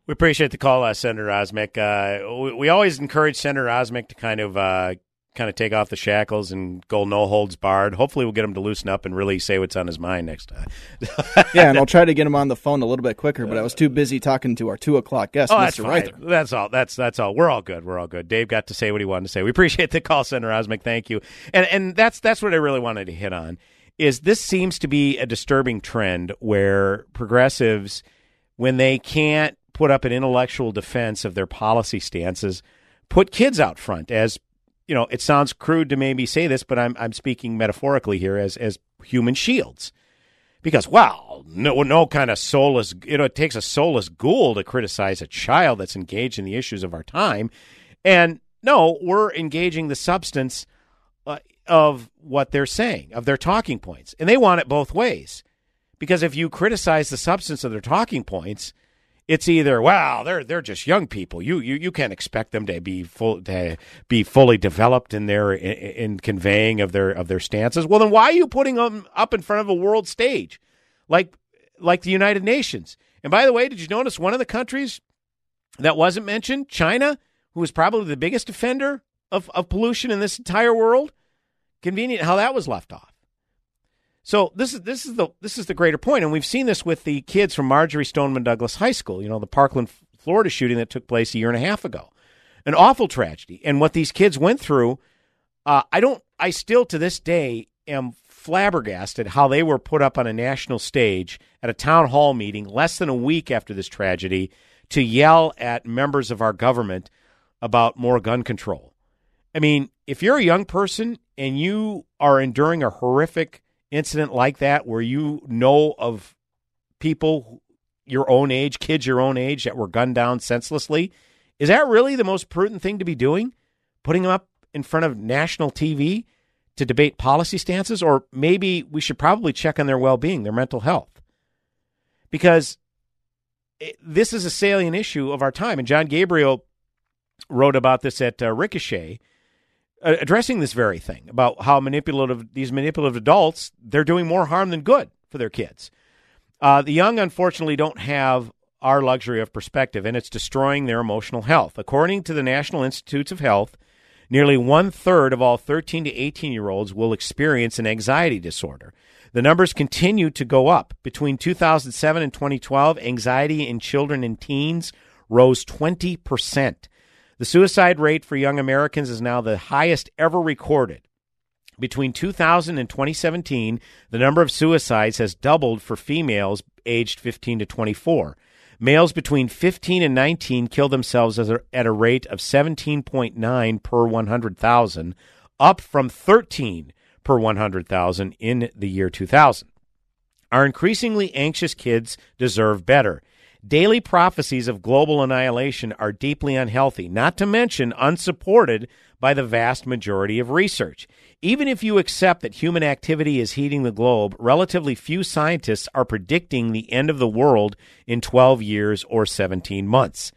We appreciate the call, uh, Senator Osmek. Uh, we, we, always encourage Senator Osmek to kind of uh, kind of take off the shackles and go no holds barred. Hopefully, we'll get him to loosen up and really say what's on his mind next time. [LAUGHS] yeah, and I'll try to get him on the phone a little bit quicker. But I was too uh, busy talking to our two o'clock guest, oh, Mr. That's Reither. That's all. That's that's all. We're all good. We're all good. Dave got to say what he wanted to say. We appreciate the call, Senator Osmek. Thank you. And and that's that's what I really wanted to hit on. Is this seems to be a disturbing trend where progressives, when they can't put up an intellectual defense of their policy stances, put kids out front as you know, it sounds crude to maybe say this, but I'm I'm speaking metaphorically here as as human shields. Because wow, no no kind of soulless you know, it takes a soulless ghoul to criticize a child that's engaged in the issues of our time. And no, we're engaging the substance uh, of what they're saying, of their talking points. And they want it both ways. Because if you criticize the substance of their talking points, it's either wow they're they're just young people. You you, you can't expect them to be full to be fully developed in their in, in, conveying of their of their stances. Well then why are you putting them up in front of a world stage? Like like the United Nations. And by the way did you notice one of the countries that wasn't mentioned? China who was probably the biggest offender of, of pollution in this entire world? Convenient how that was left off so this is this is the this is the greater point, and we've seen this with the kids from Marjory Stoneman Douglas High School. You know, the Parkland, Florida shooting that took place a year and a half ago, an awful tragedy, and what these kids went through. Uh, I don't. I still to this day am flabbergasted how they were put up on a national stage at a town hall meeting less than a week after this tragedy to yell at members of our government about more gun control. I mean, if you're a young person and you are enduring a horrific incident like that where you know of people your own age, kids your own age that were gunned down senselessly, is that really the most prudent thing to be doing? Putting them up in front of national TV to debate policy stances? Or maybe we should probably check on their well being, their mental health. Because this is a salient issue of our time. And John Gabriel wrote about this at uh, Ricochet addressing this very thing about how manipulative these manipulative adults they're doing more harm than good for their kids. Uh, the young, unfortunately, don't have our luxury of perspective, and it's destroying their emotional health. According to the National Institutes of Health, nearly one third of all 13 to 18 year olds will experience an anxiety disorder. The numbers continue to go up. Between 2007 and 2012, anxiety in children and teens rose 20 percent. The suicide rate for young Americans is now the highest ever recorded. Between 2000 and 2017, the number of suicides has doubled for females aged 15 to 24. Males between 15 and 19 kill themselves at a rate of 17.9 per 100,000, up from 13 per 100,000 in the year 2000. Our increasingly anxious kids deserve better. Daily prophecies of global annihilation are deeply unhealthy, not to mention unsupported by the vast majority of research. Even if you accept that human activity is heating the globe, relatively few scientists are predicting the end of the world in 12 years or 17 months.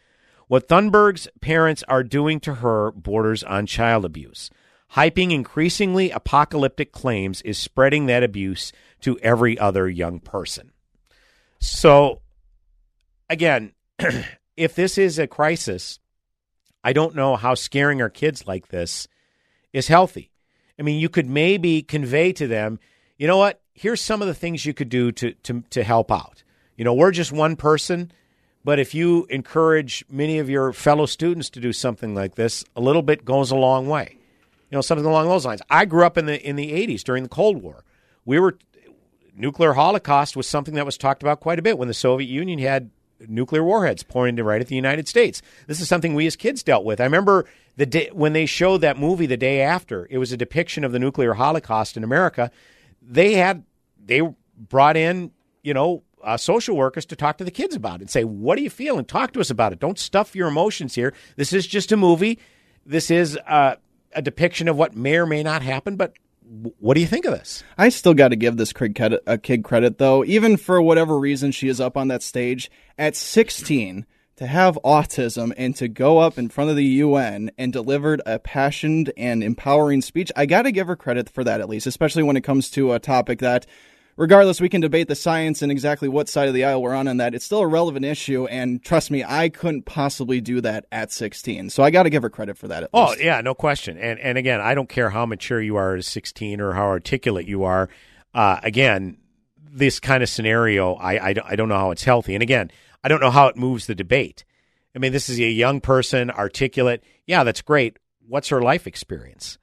What Thunberg's parents are doing to her borders on child abuse. Hyping increasingly apocalyptic claims is spreading that abuse to every other young person. So, again, [CLEARS THROAT] if this is a crisis, I don't know how scaring our kids like this is healthy. I mean, you could maybe convey to them, you know what? Here's some of the things you could do to to to help out. You know, we're just one person, but if you encourage many of your fellow students to do something like this, a little bit goes a long way. You know, something along those lines. I grew up in the in the 80s during the Cold War. We were nuclear holocaust was something that was talked about quite a bit when the Soviet Union had nuclear warheads pointed right at the United States. This is something we as kids dealt with. I remember the day when they showed that movie the day after. It was a depiction of the nuclear holocaust in America. They had they brought in you know uh, social workers to talk to the kids about it and say, "What do you feel?" and talk to us about it. Don't stuff your emotions here. This is just a movie. This is uh, a depiction of what may or may not happen, but what do you think of this? I still got to give this kid credit, kid credit, though. Even for whatever reason she is up on that stage at 16, to have autism and to go up in front of the UN and delivered a passionate and empowering speech, I got to give her credit for that at least, especially when it comes to a topic that regardless, we can debate the science and exactly what side of the aisle we're on on that. It's still a relevant issue, and trust me, I couldn't possibly do that at 16. So I got to give her credit for that. oh least. yeah, no question. And and again, I don't care how mature you are at 16 or how articulate you are. Uh, again, this kind of scenario, I, I I don't know how it's healthy. And again, I don't know how it moves the debate. I mean, this is a young person, articulate. Yeah, that's great. What's her life experience?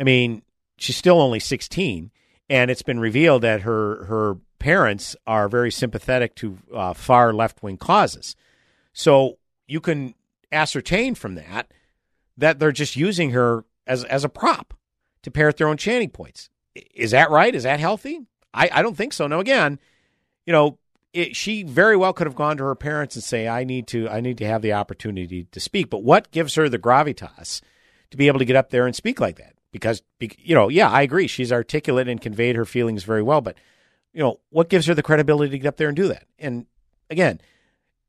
I mean, she's still only 16 and it's been revealed that her her parents are very sympathetic to uh, far left wing causes. So you can ascertain from that that they're just using her as as a prop to parrot their own chanting points. Is that right? Is that healthy? I, I don't think so. Now again, you know, it, she very well could have gone to her parents and say, "I need to I need to have the opportunity to speak." But what gives her the gravitas to be able to get up there and speak like that? Because you know, yeah, I agree. She's articulate and conveyed her feelings very well, but you know, what gives her the credibility to get up there and do that? And again,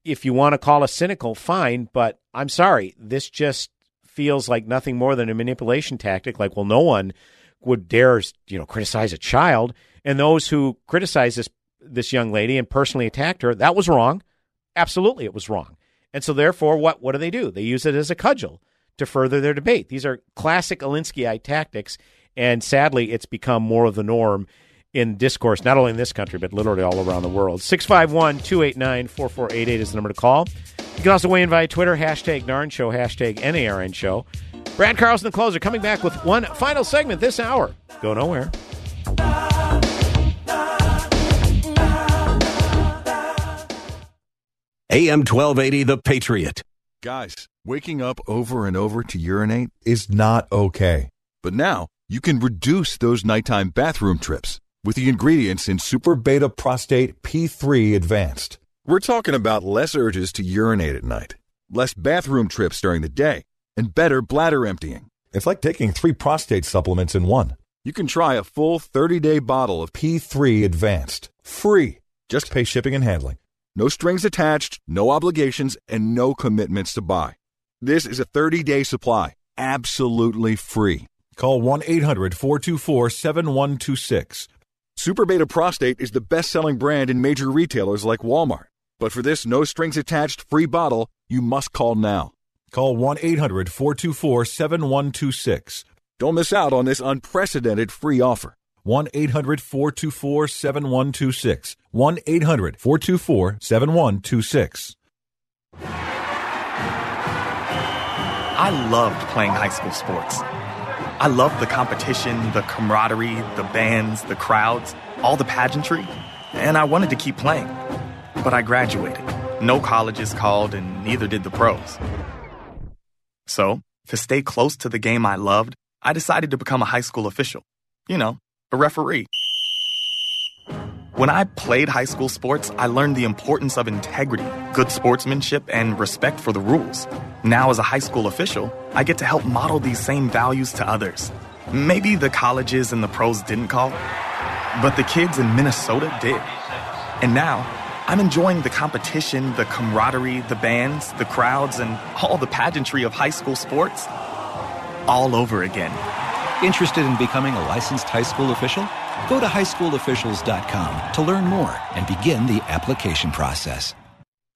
if you want to call us cynical, fine, but I'm sorry, this just feels like nothing more than a manipulation tactic. Like, well, no one would dare, you know, criticize a child, and those who criticize this this young lady and personally attacked her, that was wrong. Absolutely, it was wrong. And so, therefore, what what do they do? They use it as a cudgel to further their debate. These are classic Alinskyite tactics, and sadly, it's become more of the norm in discourse, not only in this country, but literally all around the world. 651 289 4488 is the number to call. You can also weigh in via Twitter, hashtag NARN Show, hashtag NARN Show. Brad Carlson, the closer, coming back with one final segment this hour. Go nowhere. AM 1280, The Patriot. Guys, waking up over and over to urinate is not okay. But now you can reduce those nighttime bathroom trips with the ingredients in Super Beta Prostate P3 Advanced. We're talking about less urges to urinate at night, less bathroom trips during the day, and better bladder emptying. It's like taking three prostate supplements in one. You can try a full 30 day bottle of P3 Advanced, free. Just pay shipping and handling. No strings attached, no obligations, and no commitments to buy. This is a 30 day supply, absolutely free. Call 1 800 424 7126. Super Beta Prostate is the best selling brand in major retailers like Walmart. But for this no strings attached free bottle, you must call now. Call 1 800 424 7126. Don't miss out on this unprecedented free offer. 1 800 424 7126. 1 800 424 7126. I loved playing high school sports. I loved the competition, the camaraderie, the bands, the crowds, all the pageantry, and I wanted to keep playing. But I graduated. No colleges called, and neither did the pros. So, to stay close to the game I loved, I decided to become a high school official. You know, a referee. When I played high school sports, I learned the importance of integrity, good sportsmanship, and respect for the rules. Now, as a high school official, I get to help model these same values to others. Maybe the colleges and the pros didn't call, but the kids in Minnesota did. And now, I'm enjoying the competition, the camaraderie, the bands, the crowds, and all the pageantry of high school sports all over again. Interested in becoming a licensed high school official? Go to highschoolofficials.com to learn more and begin the application process.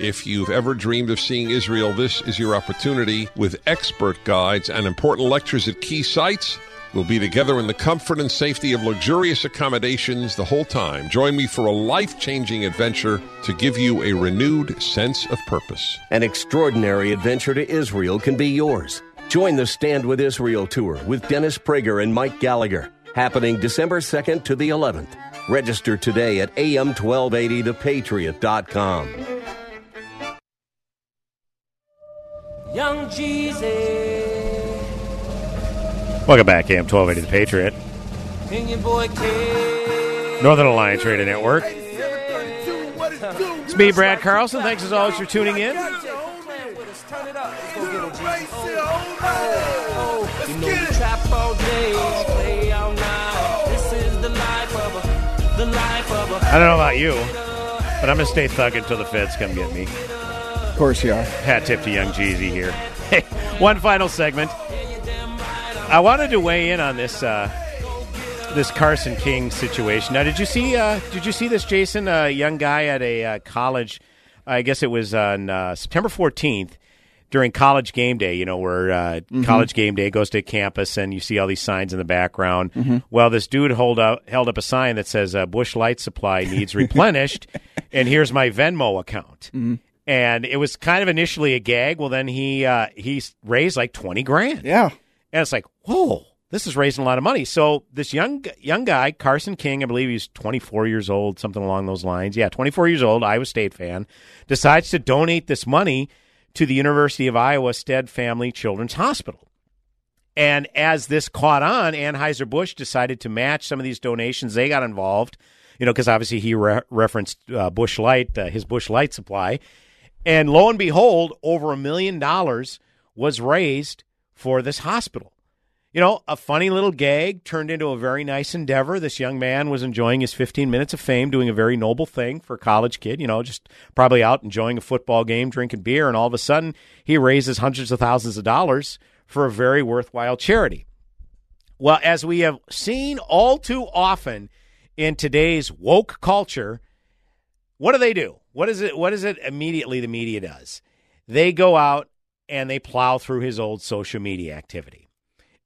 If you've ever dreamed of seeing Israel, this is your opportunity with expert guides and important lectures at key sites. We'll be together in the comfort and safety of luxurious accommodations the whole time. Join me for a life changing adventure to give you a renewed sense of purpose. An extraordinary adventure to Israel can be yours. Join the Stand with Israel tour with Dennis Prager and Mike Gallagher, happening December 2nd to the 11th. Register today at am1280thepatriot.com. Young Jeezy. Welcome back, AM 1280 The Patriot. And boy K. Northern Alliance Radio Network. It's me, Brad Carlson. Thanks as always for tuning in. You know we trap all day, play all night. This is the life of a, the life of a. I don't know about you, but I'm going to stay thug until the feds come get me. Of course you are. Hat tip to Young Jeezy here. Hey, [LAUGHS] one final segment. I wanted to weigh in on this uh, this Carson King situation. Now, did you see? Uh, did you see this, Jason? A young guy at a uh, college. I guess it was on uh, September 14th during college game day. You know, where uh, Mhm. college game day goes to campus, and you see all these signs in the background. Mhm. Well, this dude hold up, held up a sign that says uh, "Busch Light Supply needs [LAUGHS] replenished," and here's my Venmo account. And it was kind of initially a gag. Well, then he uh, he raised like twenty grand. Yeah, and it's like, whoa, this is raising a lot of money. So this young young guy, Carson King, I believe he's 24 years old, something along those lines. Yeah, 24 years old, Iowa State fan, decides to donate this money to the University of Iowa Stead Family Children's Hospital. And as this caught on, Anheuser Busch decided to match some of these donations. They got involved, you know, because obviously he re- referenced uh, Busch Light, uh, his Busch Light supply, and lo and behold, over a million dollars was raised for this hospital. You know, a funny little gag turned into a very nice endeavor. This young man was enjoying his 15 minutes of fame, doing a very noble thing for a college kid, you know, just probably out enjoying a football game, drinking beer, and all of a sudden he raises hundreds of thousands of dollars for a very worthwhile charity. Well, as we have seen all too often in today's woke culture, what do they do? What is it? What is it immediately the media does? They go out and they plow through his old social media activity.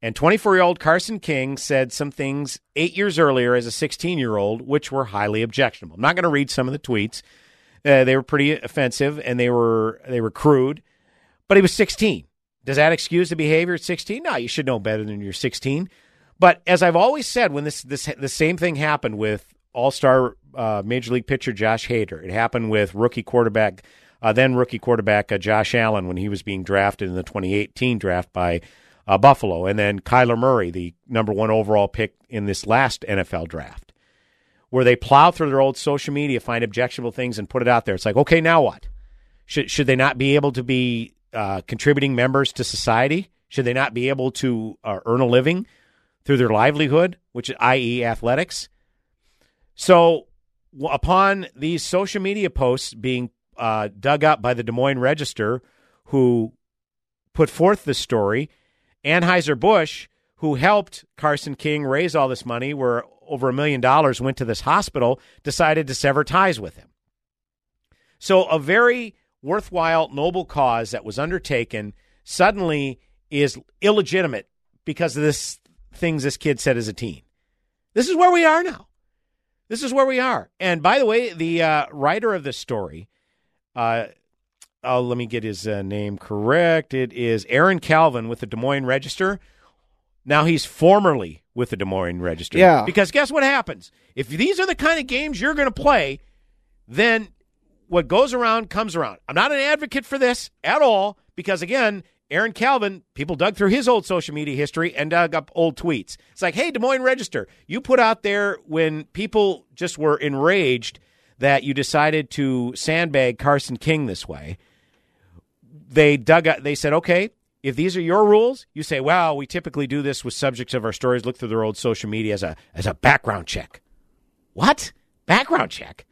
And 24 year old Carson King said some things eight years earlier as a 16 year old, which were highly objectionable. I'm not going to read some of the tweets. Uh, they were pretty offensive and they were they were crude, but he was 16. Does that excuse the behavior at 16? No, you should know better than you're 16. But as I've always said, when this this the same thing happened with All Star uh, Major League pitcher Josh Hader, it happened with rookie quarterback, uh, then rookie quarterback uh, Josh Allen when he was being drafted in the 2018 draft by uh, Buffalo, and then Kyler Murray, the number one overall pick in this last NFL draft, where they plow through their old social media, find objectionable things, and put it out there. It's like, okay, now what? Should should they not be able to be uh, contributing members to society? Should they not be able to uh, earn a living through their livelihood, which is i.e. athletics? So, upon these social media posts being uh, dug up by the Des Moines Register, who put forth this story, Anheuser Busch, who helped Carson King raise all this money, where over a million dollars went to this hospital, decided to sever ties with him. So, a very worthwhile, noble cause that was undertaken suddenly is illegitimate because of this things this kid said as a teen. This is where we are now. This is where we are. And by the way, the uh, writer of this story, uh, oh, let me get his uh, name correct. It is Aaron Calvin with the Des Moines Register. Now he's formerly with the Des Moines Register. Yeah. Because guess what happens? If these are the kind of games you're going to play, then what goes around comes around. I'm not an advocate for this at all because, again, Aaron Calvin, people dug through his old social media history and dug up old tweets. It's like, hey, Des Moines Register, you put out there when people just were enraged that you decided to sandbag Carson King this way. They dug up, they said, okay, if these are your rules, you say, well, we typically do this with subjects of our stories, look through their old social media as a as a background check. What? Background check?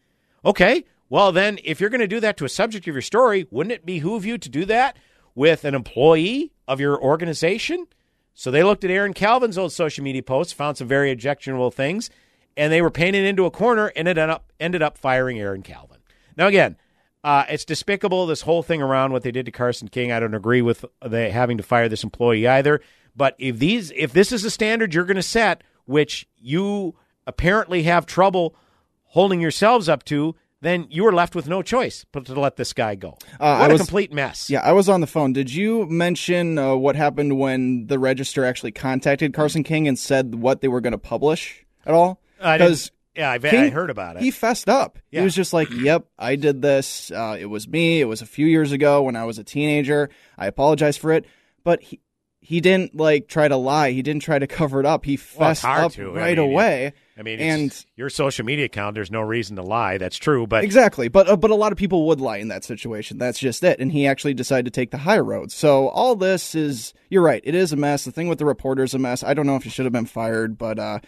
Okay. Well, then, if you're going to do that to a subject of your story, wouldn't it behoove you to do that with an employee of your organization? So they looked at Aaron Calvin's old social media posts, found some very objectionable things, and they were painted into a corner and ended up ended up firing Aaron Calvin. Now, again, uh, it's despicable this whole thing around what they did to Carson King. I don't agree with they having to fire this employee either. But if these if this is a standard you're going to set, which you apparently have trouble holding yourselves up to, then you were left with no choice but to let this guy go. Uh, what I a was- complete mess. Yeah, I was on the phone. Did you mention uh, what happened when the register actually contacted Carson King and said what they were going to publish at all? I didn't- yeah, I, I heard about it. He fessed up. Yeah. He was just like, "Yep, I did this. Uh, it was me. It was a few years ago when I was a teenager. I apologize for it." But he he didn't like try to lie. He didn't try to cover it up. He fessed hard up to. I right mean, away. I mean, and your social media account. There's no reason to lie. That's true. But exactly, but uh, but a lot of people would lie in that situation. That's just it. And he actually decided to take the high road. So all this is, you're right, it is a mess. The thing with the reporter is a mess. I don't know if he should have been fired, but uh,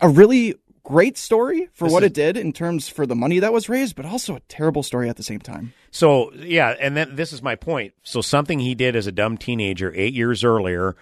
a really great story for This what is- it did in terms for the money that was raised, but also a terrible story at the same time. So yeah, and then this is my point. So something he did as a dumb teenager eight years earlier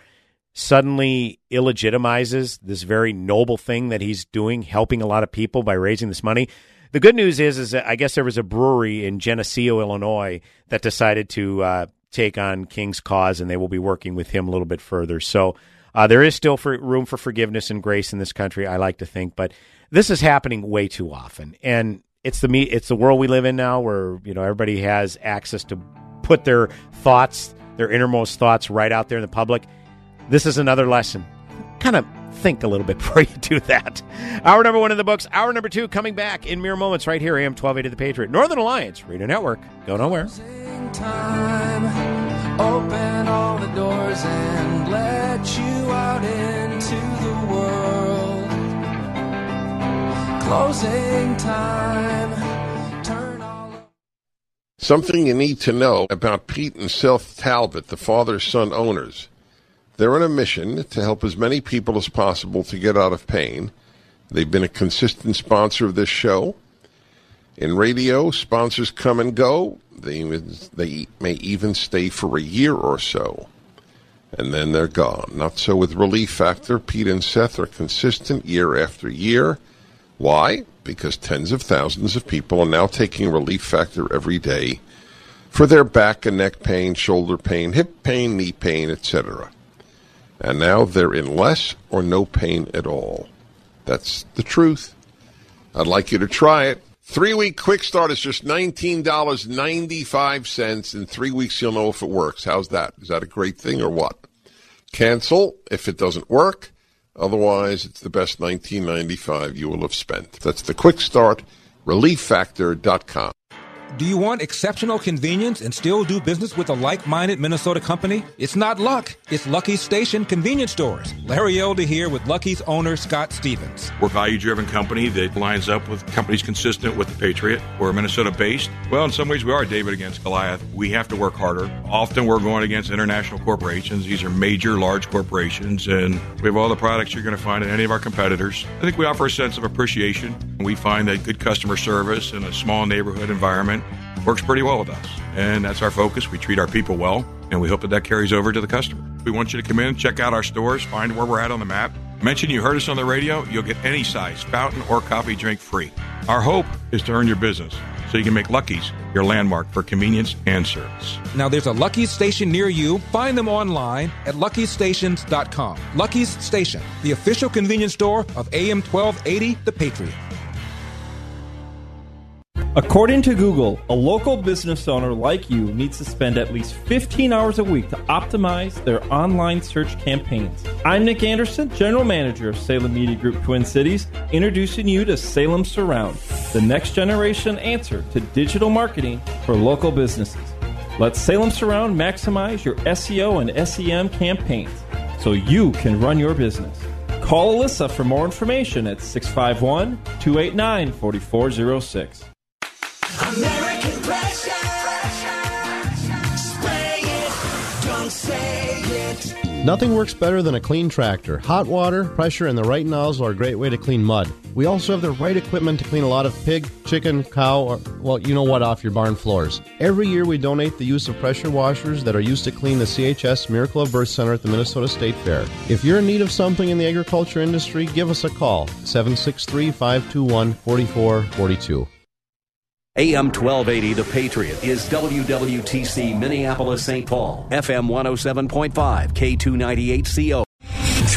suddenly illegitimizes this very noble thing that he's doing, helping a lot of people by raising this money. The good news is, is that I guess there was a brewery in Geneseo, Illinois, that decided to uh, take on King's cause, and they will be working with him a little bit further. So uh, there is still for, room for forgiveness and grace in this country, I like to think, but this is happening way too often, and it's the me, it's the world we live in now, where you know everybody has access to put their thoughts, their innermost thoughts, right out there in the public. This is another lesson. Kind of think a little bit [LAUGHS] before you do that. Hour number one in the books. Hour number two coming back in mere moments right here, AM 1280 The Patriot. Northern Alliance Radio Network. Go nowhere. time. Open all the doors and let you out into Closing time. Turn all Something you need to know about Pete and Seth Talbot, the father son owners. They're on a mission to help as many people as possible to get out of pain. They've been a consistent sponsor of this show. In radio, sponsors come and go. They, they may even stay for a year or so, and then they're gone. Not so with Relief Factor. Pete and Seth are consistent year after year. Why? Because tens of thousands of people are now taking Relief Factor every day for their back and neck pain, shoulder pain, hip pain, knee pain, etc. And now they're in less or no pain at all. That's the truth. I'd like you to try it. Three week quick start is just $19.95. In three weeks, you'll know if it works. How's that? Is that a great thing or what? Cancel if it doesn't work. Otherwise, it's the best 1995 you will have spent. That's the quick start, relieffactor.com. Do you want exceptional convenience and still do business with a like minded Minnesota company? It's not luck, it's Lucky's Station Convenience Stores. Larry Elder here with Lucky's owner, Scott Stevens. We're a value driven company that lines up with companies consistent with the Patriot. We're Minnesota based. Well, in some ways, we are David against Goliath. We have to work harder. Often we're going against international corporations. These are major, large corporations, and we have all the products you're going to find in any of our competitors. I think we offer a sense of appreciation. We find that good customer service in a small neighborhood environment works pretty well with us. And that's our focus. We treat our people well, and we hope that that carries over to the customer. We want you to come in, check out our stores, find where we're at on the map. Mention you heard us on the radio, you'll get any size fountain or coffee drink free. Our hope is to earn your business. so you can make Lucky's your landmark for convenience and service. Now there's a Lucky's station near you. Find them online at luckystations.com. Lucky's Station, the official convenience store of AM 1280 The Patriot. According to Google, a local business owner like you needs to spend at least 15 hours a week to optimize their online search campaigns. I'm Nick Anderson, General Manager of Salem Media Group Twin Cities, introducing you to Salem Surround, the next generation answer to digital marketing for local businesses. Let Salem Surround maximize your SEO and SEM campaigns so you can run your business. Call Alyssa for more information at 651 289 4406. Nothing works better than a clean tractor. Hot water, pressure, and the right nozzle are a great way to clean mud. We also have the right equipment to clean a lot of pig, chicken, cow, or, well, you know what, off your barn floors. Every year we donate the use of pressure washers that are used to clean the CHS Miracle of Birth Center at the Minnesota State Fair. If you're in need of something in the agriculture industry, give us a call 763 521 4442. AM 1280 The Patriot is WWTC Minneapolis St. Paul, FM 107.5, K298CO.